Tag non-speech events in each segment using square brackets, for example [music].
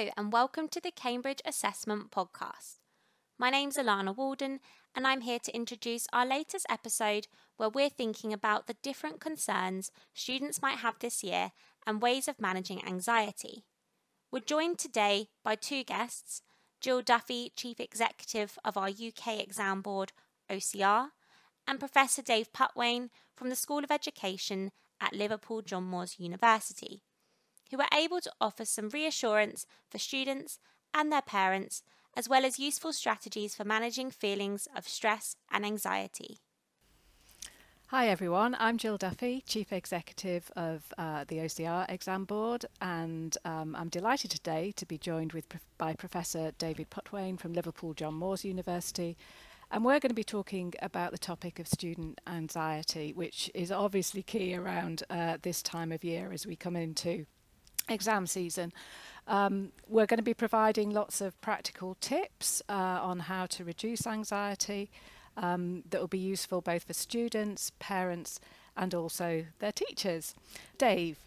Hello, and welcome to the Cambridge Assessment Podcast. My name's Alana Walden, and I'm here to introduce our latest episode where we're thinking about the different concerns students might have this year and ways of managing anxiety. We're joined today by two guests Jill Duffy, Chief Executive of our UK Exam Board, OCR, and Professor Dave Putwain from the School of Education at Liverpool John Moores University who were able to offer some reassurance for students and their parents, as well as useful strategies for managing feelings of stress and anxiety. Hi everyone, I'm Jill Duffy, Chief Executive of uh, the OCR Exam Board, and um, I'm delighted today to be joined with by Professor David Putwain from Liverpool John Moores University. And we're going to be talking about the topic of student anxiety, which is obviously key around uh, this time of year as we come into exam season. Um, we're going to be providing lots of practical tips uh, on how to reduce anxiety um, that will be useful both for students, parents, and also their teachers. Dave,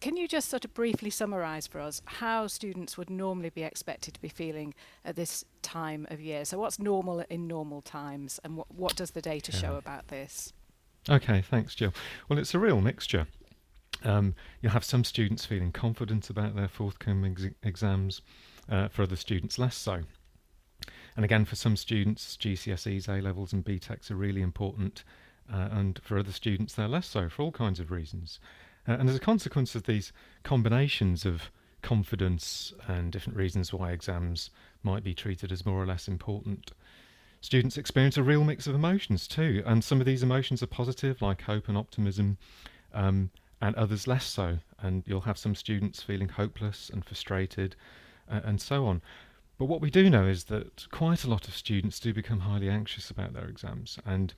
can you just sort of briefly summarise for us how students would normally be expected to be feeling at this time of year? So, what's normal in normal times, and what, what does the data yeah. show about this? Okay, thanks, Jill. Well, it's a real mixture. Um, you'll have some students feeling confident about their forthcoming ex- exams, uh, for other students less so. And again, for some students, GCSEs, A levels, and BTECs are really important, uh, and for other students, they're less so for all kinds of reasons. Uh, and as a consequence of these combinations of confidence and different reasons why exams might be treated as more or less important, students experience a real mix of emotions too. And some of these emotions are positive, like hope and optimism. Um, and others less so. And you'll have some students feeling hopeless and frustrated uh, and so on. But what we do know is that quite a lot of students do become highly anxious about their exams. And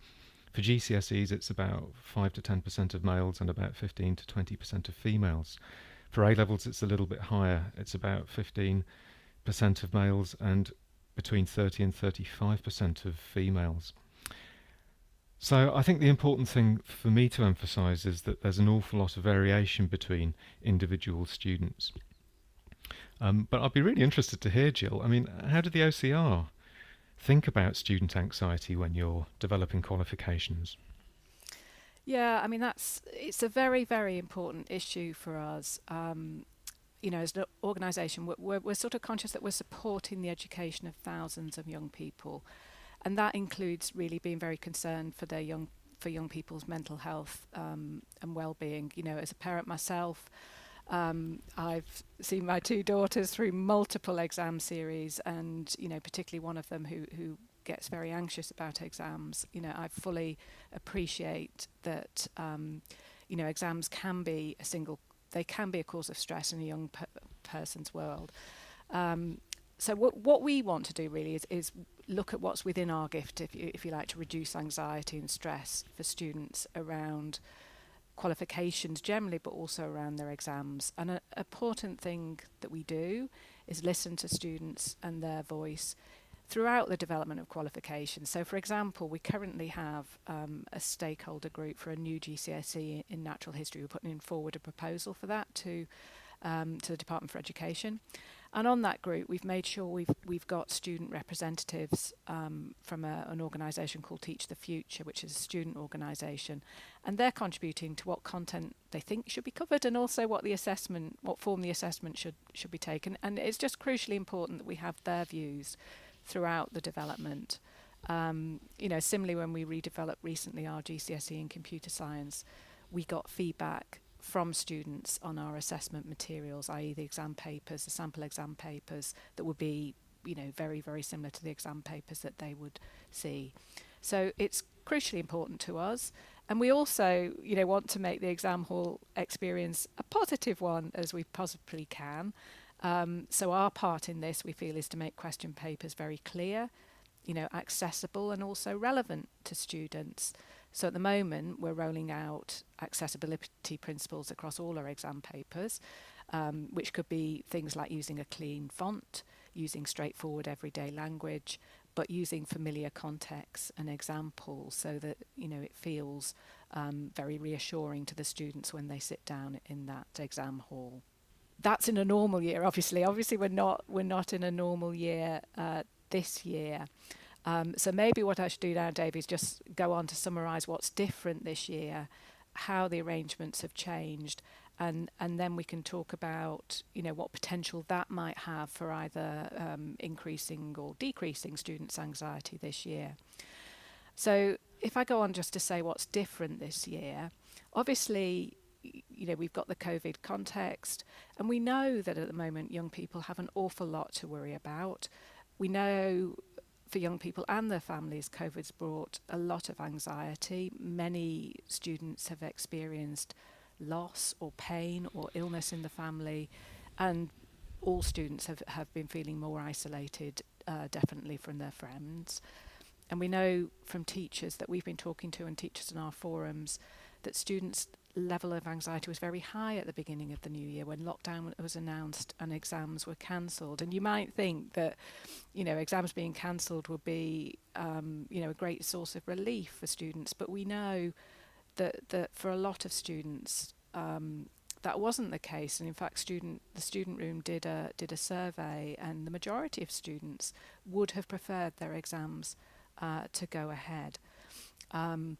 for GCSEs, it's about 5 to 10% of males and about 15 to 20% of females. For A levels, it's a little bit higher. It's about 15% of males and between 30 and 35% of females. So I think the important thing for me to emphasise is that there's an awful lot of variation between individual students. Um, but I'd be really interested to hear, Jill. I mean, how did the OCR think about student anxiety when you're developing qualifications? Yeah, I mean that's it's a very very important issue for us. Um, you know, as an organisation, we're, we're, we're sort of conscious that we're supporting the education of thousands of young people and that includes really being very concerned for their young for young people's mental health um, and well-being. You know, as a parent myself, um, I've seen my two daughters through multiple exam series, and you know, particularly one of them who who gets very anxious about exams. You know, I fully appreciate that. Um, you know, exams can be a single. They can be a cause of stress in a young per- person's world. Um, so what what we want to do really is, is look at what's within our gift, if you, if you like, to reduce anxiety and stress for students around qualifications generally, but also around their exams. And an important thing that we do is listen to students and their voice throughout the development of qualifications. So, for example, we currently have um, a stakeholder group for a new GCSE in natural history. We're putting forward a proposal for that to um, to the Department for Education. And on that group, we've made sure we've we've got student representatives um, from a, an organisation called Teach the Future, which is a student organisation, and they're contributing to what content they think should be covered, and also what the assessment, what form the assessment should should be taken. And it's just crucially important that we have their views throughout the development. Um, you know, similarly, when we redeveloped recently our GCSE in computer science, we got feedback from students on our assessment materials, i.e., the exam papers, the sample exam papers that would be, you know, very, very similar to the exam papers that they would see. So it's crucially important to us. And we also, you know, want to make the exam hall experience a positive one as we possibly can. Um, so our part in this, we feel, is to make question papers very clear, you know, accessible and also relevant to students. So at the moment, we're rolling out accessibility principles across all our exam papers, um, which could be things like using a clean font, using straightforward everyday language, but using familiar contexts and examples so that you know it feels um, very reassuring to the students when they sit down in that exam hall. that's in a normal year. Obviously, obviously we're not we're not in a normal year uh, this year. Um, so maybe what I should do now, Dave, is just go on to summarise what's different this year, how the arrangements have changed, and and then we can talk about you know what potential that might have for either um, increasing or decreasing students' anxiety this year. So if I go on just to say what's different this year, obviously you know we've got the COVID context, and we know that at the moment young people have an awful lot to worry about. We know for young people and their families, COVID's brought a lot of anxiety. Many students have experienced loss or pain or illness in the family, and all students have, have been feeling more isolated, uh, definitely from their friends. And we know from teachers that we've been talking to and teachers in our forums that students level of anxiety was very high at the beginning of the new year when lockdown was announced and exams were cancelled. And you might think that, you know, exams being cancelled would be, um, you know, a great source of relief for students. But we know that that for a lot of students, um, that wasn't the case. And in fact, student the student room did a did a survey, and the majority of students would have preferred their exams uh, to go ahead. Um,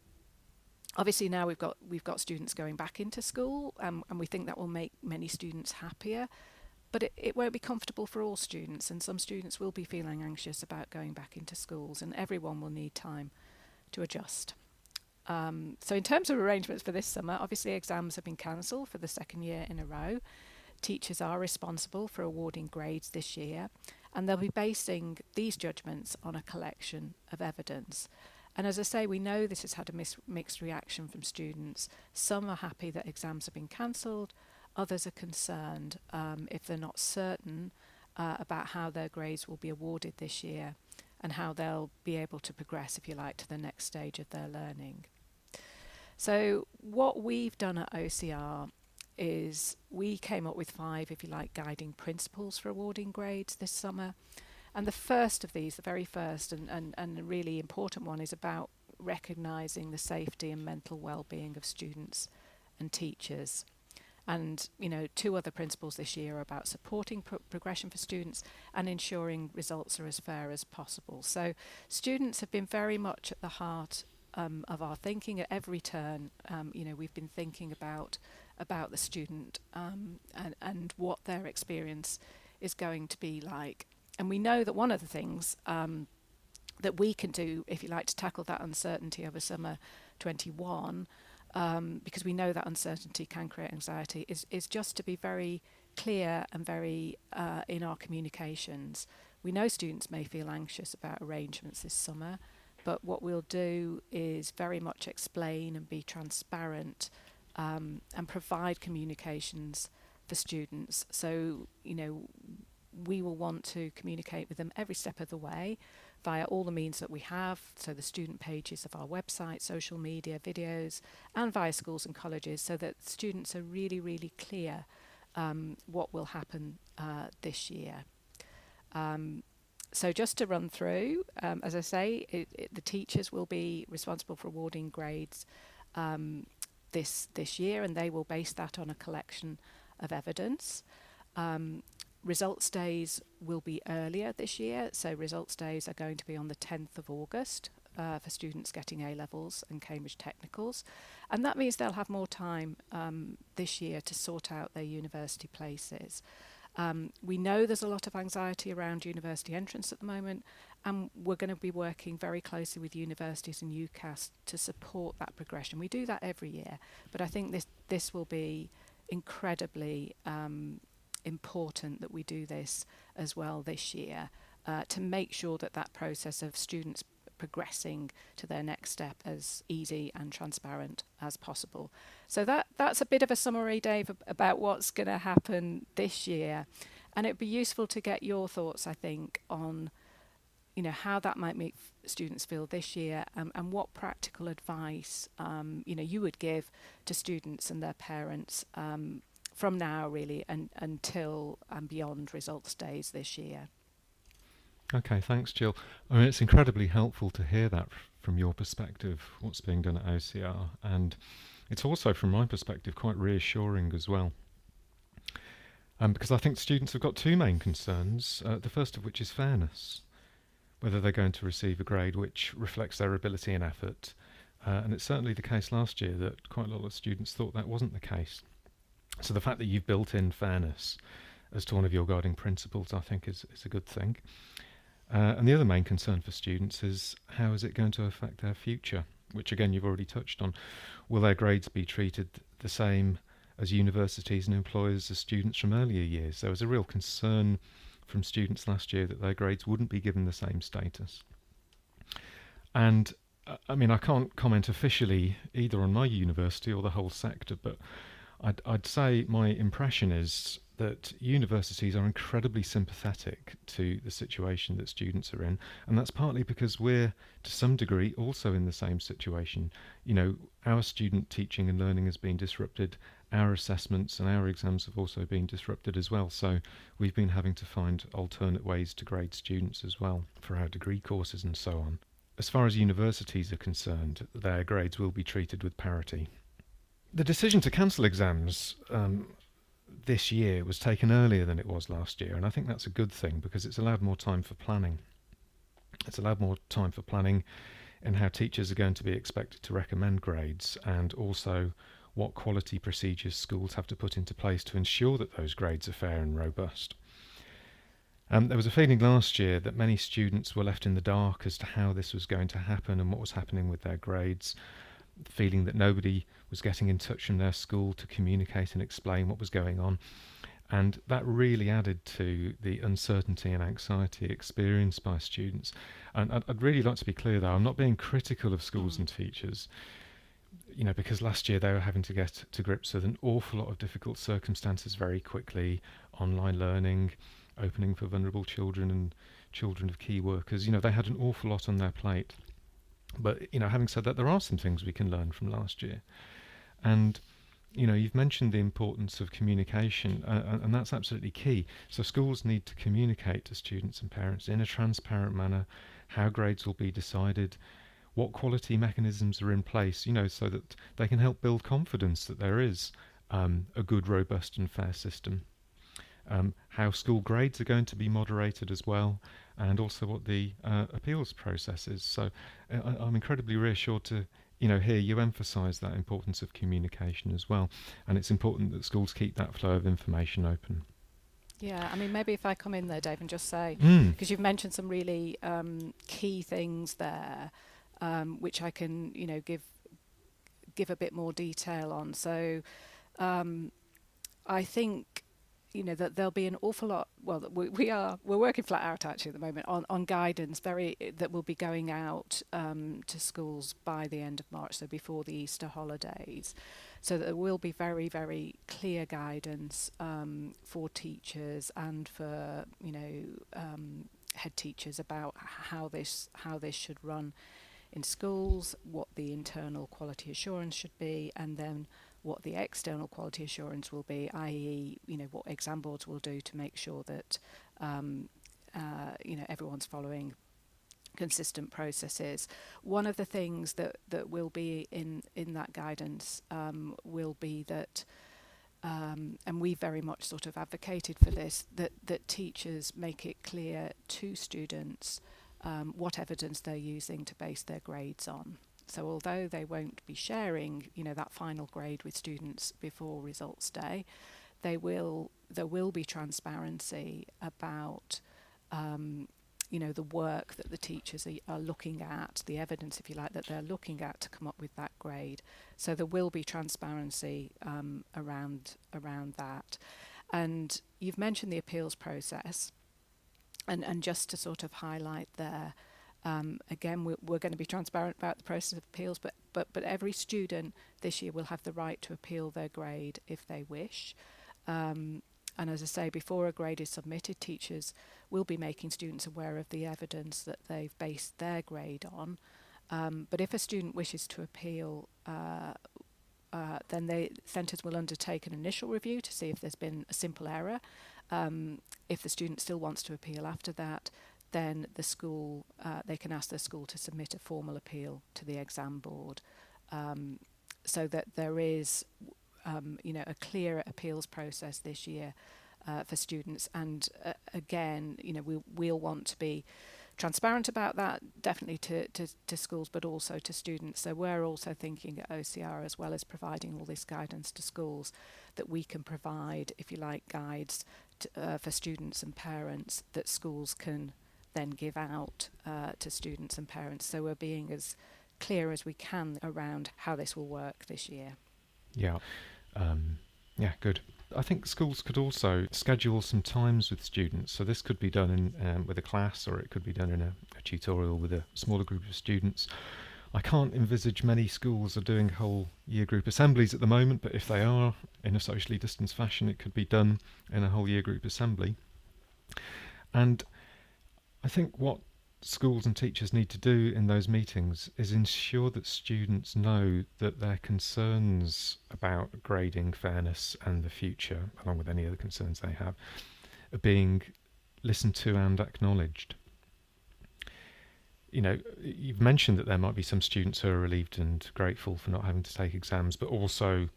obviously now we've got we've got students going back into school um, and we think that will make many students happier but it, it won't be comfortable for all students and some students will be feeling anxious about going back into schools and everyone will need time to adjust. Um, so in terms of arrangements for this summer obviously exams have been cancelled for the second year in a row. Teachers are responsible for awarding grades this year and they'll be basing these judgments on a collection of evidence and as I say, we know this has had a mixed reaction from students. Some are happy that exams have been cancelled, others are concerned um, if they're not certain uh, about how their grades will be awarded this year and how they'll be able to progress, if you like, to the next stage of their learning. So, what we've done at OCR is we came up with five, if you like, guiding principles for awarding grades this summer. And the first of these, the very first and, and, and really important one, is about recognising the safety and mental well-being of students and teachers. And you know, two other principles this year are about supporting pro- progression for students and ensuring results are as fair as possible. So, students have been very much at the heart um, of our thinking at every turn. Um, you know, we've been thinking about about the student um, and and what their experience is going to be like. And we know that one of the things um, that we can do, if you like, to tackle that uncertainty over summer 21, um, because we know that uncertainty can create anxiety, is, is just to be very clear and very uh, in our communications. We know students may feel anxious about arrangements this summer, but what we'll do is very much explain and be transparent um, and provide communications for students. So, you know, we will want to communicate with them every step of the way via all the means that we have, so the student pages of our website, social media, videos, and via schools and colleges, so that students are really, really clear um, what will happen uh, this year. Um, so just to run through, um, as I say, it, it, the teachers will be responsible for awarding grades um, this this year, and they will base that on a collection of evidence. Um, Results days will be earlier this year, so results days are going to be on the 10th of August uh, for students getting A levels and Cambridge Technicals, and that means they'll have more time um, this year to sort out their university places. Um, we know there's a lot of anxiety around university entrance at the moment, and we're going to be working very closely with universities and UCAS to support that progression. We do that every year, but I think this this will be incredibly um, important that we do this as well this year uh, to make sure that that process of students progressing to their next step as easy and transparent as possible. So that that's a bit of a summary, Dave, about what's going to happen this year, and it'd be useful to get your thoughts, I think, on you know how that might make students feel this year um, and what practical advice um, you know you would give to students and their parents um, from now really and until and beyond results days this year. Okay, thanks, Jill. I mean, it's incredibly helpful to hear that from your perspective, what's being done at OCR, and it's also, from my perspective, quite reassuring as well. Um, because I think students have got two main concerns. Uh, the first of which is fairness, whether they're going to receive a grade which reflects their ability and effort. Uh, and it's certainly the case last year that quite a lot of students thought that wasn't the case. So the fact that you've built in fairness as to one of your guiding principles, I think, is, is a good thing. Uh, and the other main concern for students is how is it going to affect their future, which again you've already touched on. Will their grades be treated the same as universities and employers as students from earlier years? There was a real concern from students last year that their grades wouldn't be given the same status. And uh, I mean, I can't comment officially either on my university or the whole sector, but I'd, I'd say my impression is that universities are incredibly sympathetic to the situation that students are in, and that's partly because we're, to some degree, also in the same situation. You know, our student teaching and learning has been disrupted, our assessments and our exams have also been disrupted as well, so we've been having to find alternate ways to grade students as well for our degree courses and so on. As far as universities are concerned, their grades will be treated with parity. The decision to cancel exams um, this year was taken earlier than it was last year, and I think that's a good thing because it's allowed more time for planning. It's allowed more time for planning in how teachers are going to be expected to recommend grades and also what quality procedures schools have to put into place to ensure that those grades are fair and robust. Um, there was a feeling last year that many students were left in the dark as to how this was going to happen and what was happening with their grades, feeling that nobody was getting in touch from their school to communicate and explain what was going on. And that really added to the uncertainty and anxiety experienced by students. And I'd, I'd really like to be clear, though, I'm not being critical of schools mm. and teachers you know, because last year they were having to get to grips with an awful lot of difficult circumstances very quickly, online learning, opening for vulnerable children and children of key workers. You know, they had an awful lot on their plate. But you know, having said that, there are some things we can learn from last year, and you know, you've mentioned the importance of communication, uh, and that's absolutely key. So schools need to communicate to students and parents in a transparent manner how grades will be decided, what quality mechanisms are in place, you know, so that they can help build confidence that there is um, a good, robust, and fair system. Um, how school grades are going to be moderated as well, and also what the uh, appeals process is. So uh, I'm incredibly reassured to you know here you emphasise that importance of communication as well, and it's important that schools keep that flow of information open. Yeah, I mean, maybe if I come in there, Dave, and just say, because hmm. mm. you've mentioned some really um, key things there, um, which I can, you know, give give a bit more detail on. So, um, I think you know that there'll be an awful lot. Well, we, we are we're working flat out actually at the moment on, on guidance very that will be going out um, to schools by the end of March, so before the Easter holidays. So there will be very very clear guidance um, for teachers and for you know um, head teachers about how this how this should run in schools, what the internal quality assurance should be, and then what the external quality assurance will be, i.e., you know, what exam boards will do to make sure that um, uh, you know everyone's following consistent processes. One of the things that that will be in in that guidance um, will be that. Um, and we very much sort of advocated for this that that teachers make it clear to students um, what evidence they're using to base their grades on. So although they won't be sharing, you know, that final grade with students before results day, they will there will be transparency about um, you know the work that the teachers are, are, looking at, the evidence, if you like, that they're looking at to come up with that grade. So there will be transparency um, around around that. And you've mentioned the appeals process, and and just to sort of highlight there. Um, again, we're, we're, going to be transparent about the process of appeals, but, but, but every student this year will have the right to appeal their grade if they wish. Um, and as I say, before a grade is submitted, teachers will be making students aware of the evidence that they've based their grade on. Um, but if a student wishes to appeal, uh, uh, then the centres will undertake an initial review to see if there's been a simple error. Um, if the student still wants to appeal after that, then the school uh, they can ask the school to submit a formal appeal to the exam board, um, so that there is, um, you know, a clearer appeals process this year uh, for students. And uh, again, you know, we, we'll want to be transparent about that, definitely to, to, to schools, but also to students. So we're also thinking at OCR, as well as providing all this guidance to schools, that we can provide, if you like, guides to, uh, for students and parents that schools can then give out uh, to students and parents. So we're being as clear as we can around how this will work this year. Yeah. Um, yeah, good. I think schools could also schedule some times with students. So this could be done in, um, with a class, or it could be done in a, a, tutorial with a smaller group of students. I can't envisage many schools are doing whole year group assemblies at the moment, but if they are in a socially distanced fashion, it could be done in a whole year group assembly. And I think what schools and teachers need to do in those meetings is ensure that students know that their concerns about grading fairness and the future, along with any other concerns they have, are being listened to and acknowledged. You know, you've mentioned that there might be some students who are relieved and grateful for not having to take exams, but also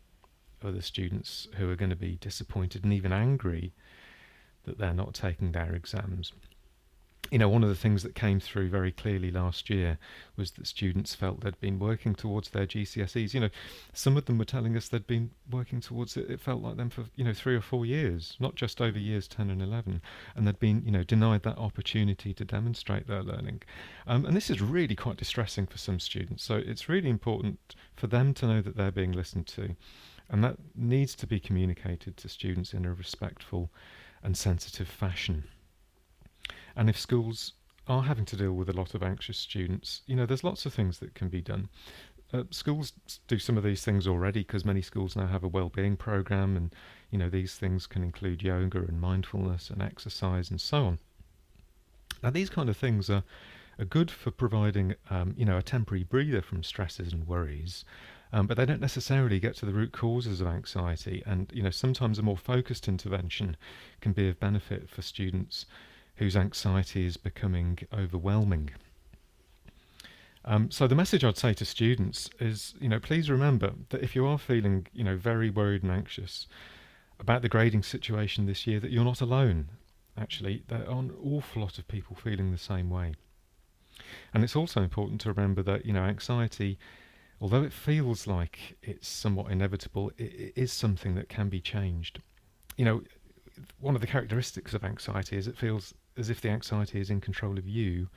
other students who are going to be disappointed and even angry that they're not taking their exams you know, one of the things that came through very clearly last year was that students felt they'd been working towards their GCSEs. You know, some of them were telling us they'd been working towards it, it felt like them for, you know, three or four years, not just over years 10 and 11. And they'd been, you know, denied that opportunity to demonstrate their learning. Um, and this is really quite distressing for some students. So it's really important for them to know that they're being listened to. And that needs to be communicated to students in a respectful and sensitive fashion. And if schools are having to deal with a lot of anxious students, you know, there's lots of things that can be done. Uh, schools do some of these things already because many schools now have a well-being program, and you know these things can include yoga and mindfulness and exercise and so on. Now, these kind of things are are good for providing, um, you know, a temporary breather from stresses and worries, um, but they don't necessarily get to the root causes of anxiety. And you know, sometimes a more focused intervention can be of benefit for students whose anxiety is becoming overwhelming. Um, so the message I'd say to students is, you know, please remember that if you are feeling, you know, very worried and anxious about the grading situation this year, that you're not alone. Actually, there are an awful lot of people feeling the same way. And it's also important to remember that, you know, anxiety, although it feels like it's somewhat inevitable, it, it is something that can be changed. You know, one of the characteristics of anxiety is it feels as if the anxiety is in control of you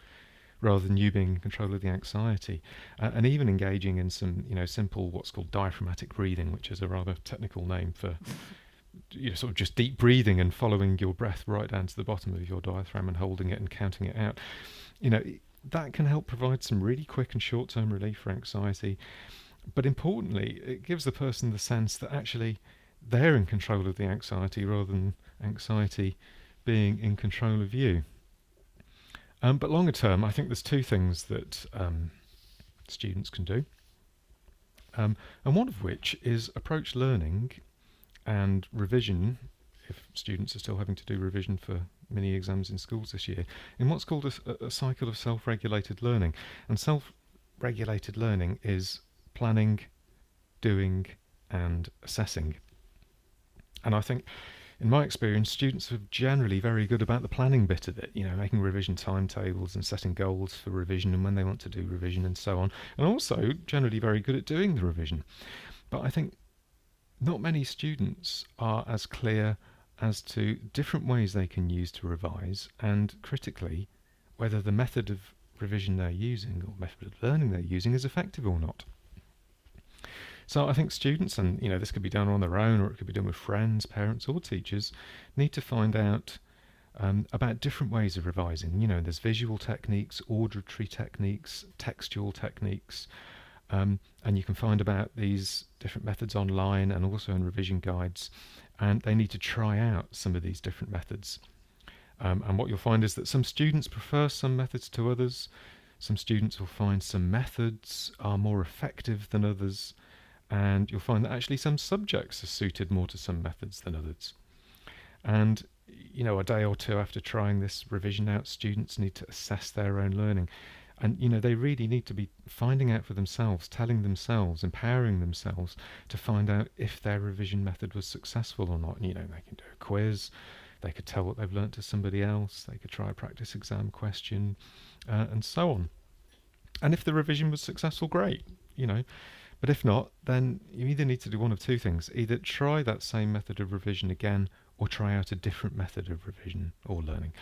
rather than you being in control of the anxiety. Uh, and even engaging in some you know simple what's called diaphragmatic breathing which is a rather technical name for [laughs] you know sort of just deep breathing and following your breath right down to the bottom of your diaphragm and holding it and counting it out. You know that can help provide some really quick and short-term relief for anxiety. But importantly it gives the person the sense that actually they're in control of the anxiety rather than anxiety being in control of you. Um, but longer term, I think there's two things that um, students can do, um, and one of which is approach learning and revision, if students are still having to do revision for mini exams in schools this year, in what's called a, a cycle of self-regulated learning. And self-regulated learning is planning, doing, and assessing. And I think in my experience, students are generally very good about the planning bit of it, you know, making revision timetables and setting goals for revision and when they want to do revision and so on, and also generally very good at doing the revision. But I think not many students are as clear as to different ways they can use to revise and critically whether the method of revision they're using or method of learning they're using is effective or not. So I think students, and you know, this could be done on their own, or it could be done with friends, parents, or teachers, need to find out um, about different ways of revising. You know, there's visual techniques, auditory techniques, textual techniques, um, and you can find about these different methods online and also in revision guides. And they need to try out some of these different methods. Um, and what you'll find is that some students prefer some methods to others. Some students will find some methods are more effective than others and you'll find that actually some subjects are suited more to some methods than others. And you know, a day or two after trying this revision out, students need to assess their own learning. And, you know, they really need to be finding out for themselves, telling themselves, empowering themselves to find out if their revision method was successful or not. And, you know, they can do a quiz, they could tell what they've learnt to somebody else, they could try a practice exam question, uh, and so on. And if the revision was successful, great, you know. But if not, then you either need to do one of two things either try that same method of revision again or try out a different method of revision or learning.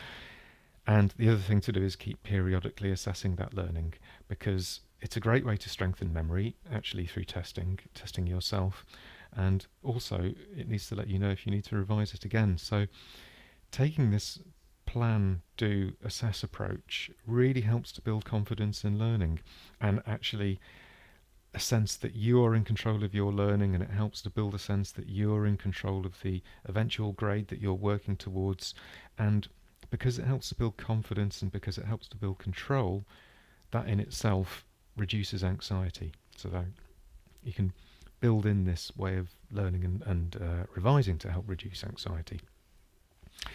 And the other thing to do is keep periodically assessing that learning because it's a great way to strengthen memory actually through testing, testing yourself. And also, it needs to let you know if you need to revise it again. So, taking this plan, do, assess approach really helps to build confidence in learning and actually a sense that you are in control of your learning and it helps to build a sense that you're in control of the eventual grade that you're working towards. And because it helps to build confidence and because it helps to build control that in itself reduces anxiety. So that you can build in this way of learning and, and uh, revising to help reduce anxiety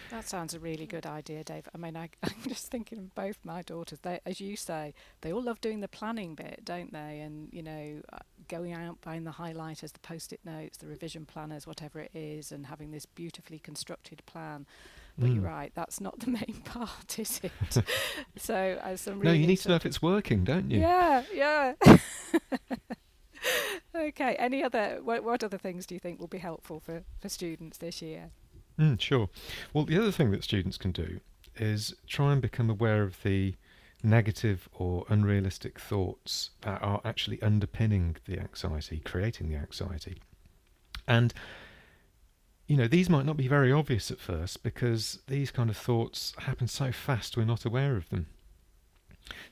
that sounds a really good idea, Dave. I mean, I, [laughs] am just thinking of both my daughters. They, as you say, they all love doing the planning bit, don't they? And you know, uh, going out buying the highlighters, the post-it notes, the revision planners, whatever it is, and having this beautifully constructed plan. But mm. you're right, that's not the [laughs] main part, is it? [laughs] so, as I'm no, you need to know if it's working, don't you? Yeah, yeah. okay. Any other? What, what other things do you think will be helpful for for students this year? Mm, sure. Well, the other thing that students can do is try and become aware of the negative or unrealistic thoughts that are actually underpinning the anxiety, creating the anxiety. And you know, these might not be very obvious at first because these kind of thoughts happen so fast we're not aware of them.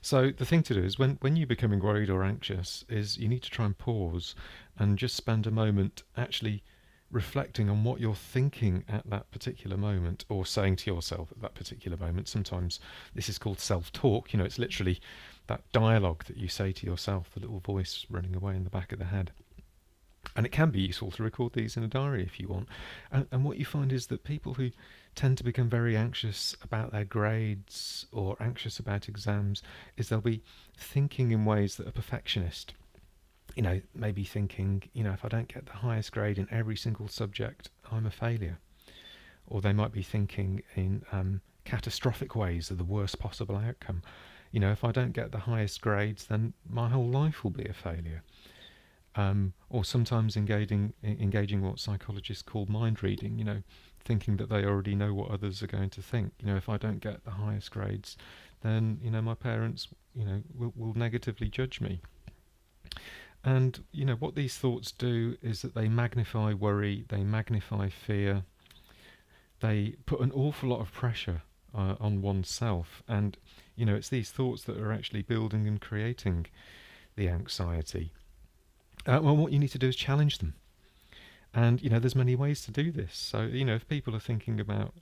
So the thing to do is when, when you're becoming worried or anxious is you need to try and pause and just spend a moment actually reflecting on what you're thinking at that particular moment or saying to yourself at that particular moment. Sometimes this is called self talk. You know, it's literally that dialogue that you say to yourself, the little voice running away in the back of the head. And it can be useful to record these in a diary if you want. And, and what you find is that people who tend to become very anxious about their grades or anxious about exams is they'll be thinking in ways that are perfectionist you know, maybe thinking, you know, if I don't get the highest grade in every single subject, I'm a failure. Or they might be thinking in um, catastrophic ways of the worst possible outcome. You know, if I don't get the highest grades, then my whole life will be a failure. Um, or sometimes engaging engaging what psychologists call mind reading. You know, thinking that they already know what others are going to think. You know, if I don't get the highest grades, then you know my parents, you know, will, will negatively judge me. And you know what these thoughts do is that they magnify worry, they magnify fear, they put an awful lot of pressure uh, on oneself, and you know it's these thoughts that are actually building and creating the anxiety. Uh, well, what you need to do is challenge them, and you know there's many ways to do this. So you know if people are thinking about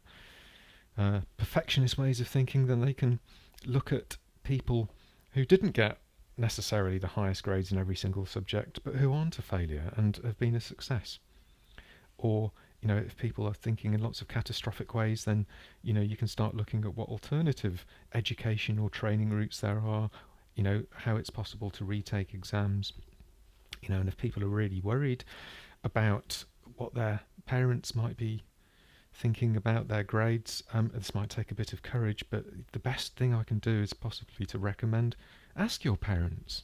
uh, perfectionist ways of thinking, then they can look at people who didn't get necessarily the highest grades in every single subject, but who aren't a failure and have been a success. Or, you know, if people are thinking in lots of catastrophic ways, then, you know, you can start looking at what alternative education or training routes there are, you know, how it's possible to retake exams. You know, and if people are really worried about what their parents might be thinking about their grades, um, this might take a bit of courage, but the best thing I can do is possibly to recommend ask your parents.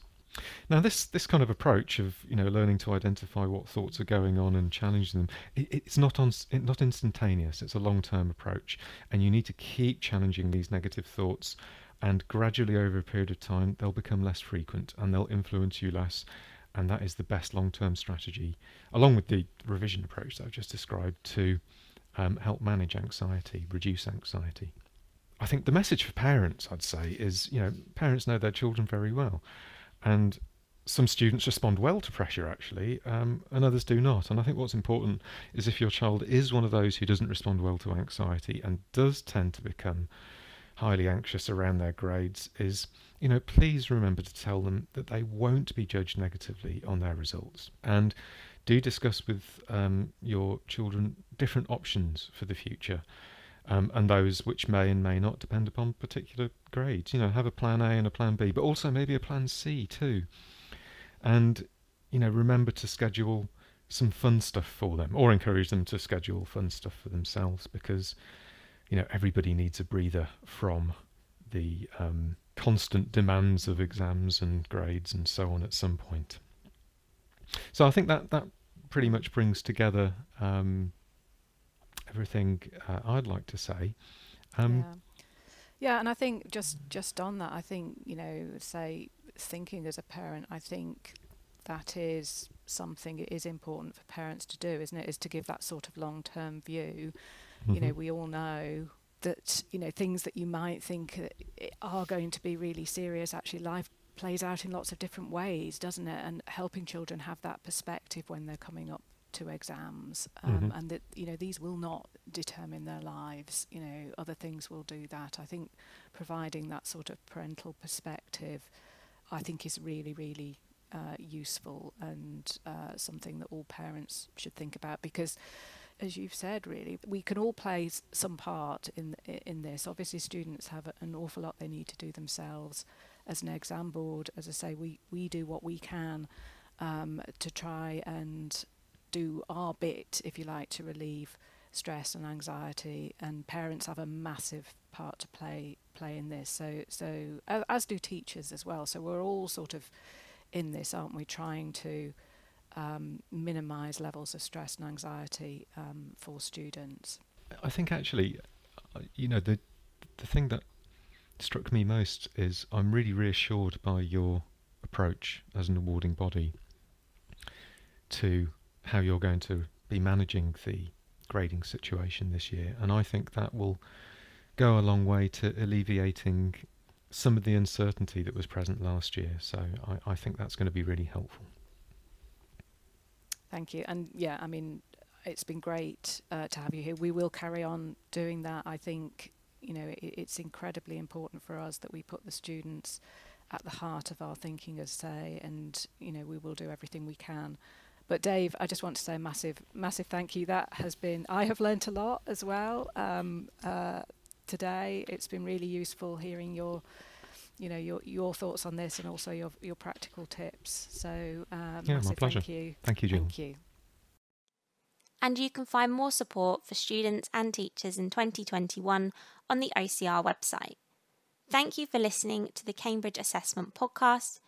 Now, this this kind of approach of you know learning to identify what thoughts are going on and challenging them, it, it's not on it, not instantaneous. It's a long term approach, and you need to keep challenging these negative thoughts, and gradually over a period of time, they'll become less frequent and they'll influence you less, and that is the best long term strategy, along with the revision approach that I've just described to um, help manage anxiety, reduce anxiety. I think the message for parents, I'd say, is you know parents know their children very well, and some students respond well to pressure actually, um, and others do not. And I think what's important is if your child is one of those who doesn't respond well to anxiety and does tend to become highly anxious around their grades, is you know please remember to tell them that they won't be judged negatively on their results. And do discuss with um, your children different options for the future um, and those which may and may not depend upon particular grades. You know, have a plan A and a plan B, but also maybe a plan C too. And, you know, remember to schedule some fun stuff for them or encourage them to schedule fun stuff for themselves because, you know, everybody needs a breather from the um, constant demands of exams and grades and so on at some point. So I think that that pretty much brings together um, everything uh, I'd like to say. Um, yeah. yeah, and I think just just on that, I think you know, say thinking as a parent, I think that is something it is important for parents to do, isn't it? Is to give that sort of long term view. Mm-hmm. You know, mm-hmm. we all know that you know things that you might think are going to be really serious actually life plays out in lots of different ways doesn't it and helping children have that perspective when they're coming up to exams um, mm-hmm. and that you know these will not determine their lives you know other things will do that. I think providing that sort of parental perspective i think is really really uh, useful and uh, something that all parents should think about because as you've said really we can all play some part in in this. Obviously students have an awful lot they need to do themselves. As an exam board as i say we we do what we can um, to try and do our bit, if you like, to relieve stress and anxiety, and parents have a massive part to play play in this. So so as do teachers as well. So we're all sort of in this, aren't we? Trying to um, minimise levels of stress and anxiety um, for students. I think actually, uh, you know, the the thing that struck me most is I'm really reassured by your approach as an awarding body to how you're going to be managing the grading situation this year. And I think that will go a long way to alleviating some of the uncertainty that was present last year. So I, I think that's going to be really helpful. Thank you. And yeah, I mean, it's been great uh, to have you here. We will carry on doing that. I think, you know, it, it's incredibly important for us that we put the students at the heart of our thinking, as say, and, you know, we will do everything we can but Dave, I just want to say a massive, massive thank you. That has been, I have learnt a lot as well um, uh, today. It's been really useful hearing your, you know, your your thoughts on this and also your your practical tips. So um, yeah, my pleasure. Thank you. Thank you, Jill. Thank you. And you can find more support for students and teachers in 2021 on the OCR website. Thank you for listening to the Cambridge Assessment Podcast.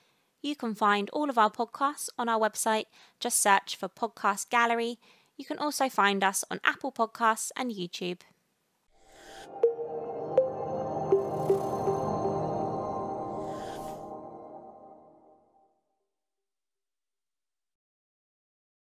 You can find all of our podcasts on our website. Just search for Podcast Gallery. You can also find us on Apple Podcasts and YouTube.